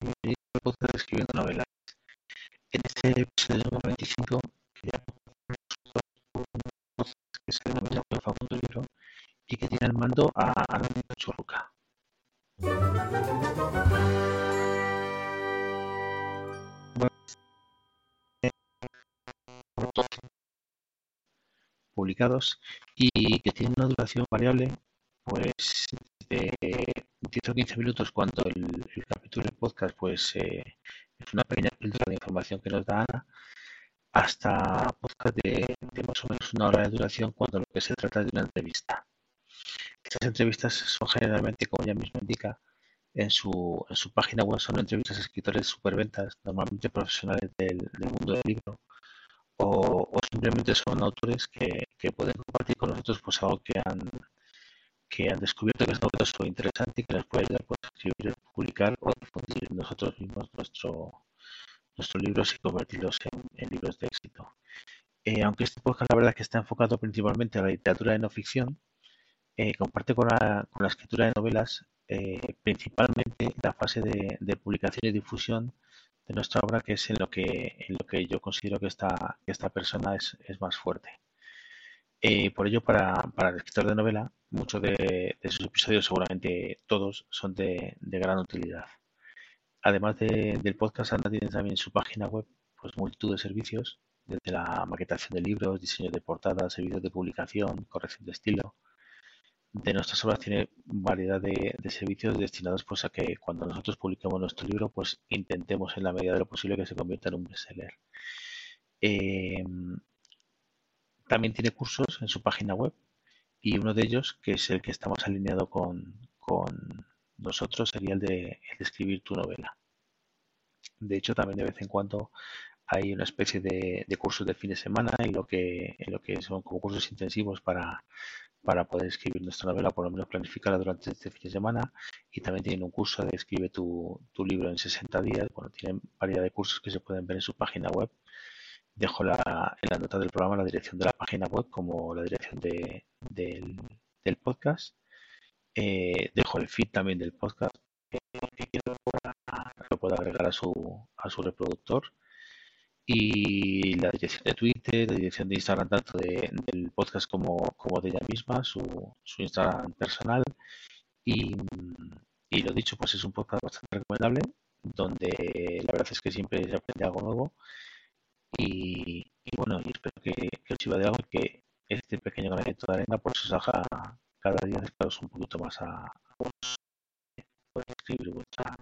bienvenidos al podcast Escribiendo Novelas. En este episodio número 25 quería que se denomina Facundo Libro y que tiene el mando a Ana Churruca. publicados y que tienen una duración variable pues de 10 o 15 minutos cuando el, capítulo de podcast pues eh, es una pequeña píldora de información que nos da Ana hasta podcast de, más o menos una hora de duración cuando lo que se trata de una entrevista. Estas entrevistas son generalmente, como ella misma indica, en su, en su página web son entrevistas a escritores superventas, normalmente profesionales del, mundo del libro, o, simplemente son autores que, que, pueden compartir con nosotros pues algo que han, que han descubierto que es novedoso e interesante y que nos puede ayudar pues, a escribir, publicar o difundir nosotros mismos nuestro, nuestros libros y convertirlos en, libros de éxito. Eh, aunque este podcast la verdad que está enfocado principalmente a la literatura de no ficción, eh, comparte con la, con la, escritura de novelas eh, principalmente la fase de, publicación y difusión de nuestra obra, que es en lo que, en lo que yo considero que esta, que esta persona es, es más fuerte. Por ello, para, el escritor de novela, muchos de, sus episodios, seguramente todos, son de, gran utilidad. Además del podcast, Ana tiene también en su página web pues multitud de servicios, desde la maquetación de libros, diseño de portadas, servicios de publicación, corrección de estilo. De nuestras obras tiene variedad de, servicios destinados pues a que cuando nosotros publiquemos nuestro libro, pues intentemos en la medida de lo posible que se convierta en un bestseller. Eh, también tiene cursos en su página web y uno de ellos, que es el que estamos alineado con, nosotros, sería el de, escribir tu novela. De hecho, también de vez en cuando hay una especie de, cursos de fin de semana en lo que, en lo que son como cursos intensivos para, para poder escribir nuestra novela, por lo menos planificarla durante este fin de semana. Y también tienen un curso de escribe tu, tu libro en 60 días. Bueno, tienen variedad de cursos que se pueden ver en su página web dejo la, en la nota del programa la dirección de la página web como la dirección de, del, podcast. Eh, dejo el feed también del podcast que, lo pueda agregar a su, a su reproductor. Y la dirección de Twitter, la dirección de Instagram tanto del podcast como, como de ella misma, su, su Instagram personal. Y, y lo dicho, pues es un podcast bastante recomendable, donde la verdad es que siempre se aprende algo nuevo y, bueno, y espero que, que, os sirva de algo y que este pequeño granito de arena pues os haga acercaros un poquito más a, a escribir vuestra,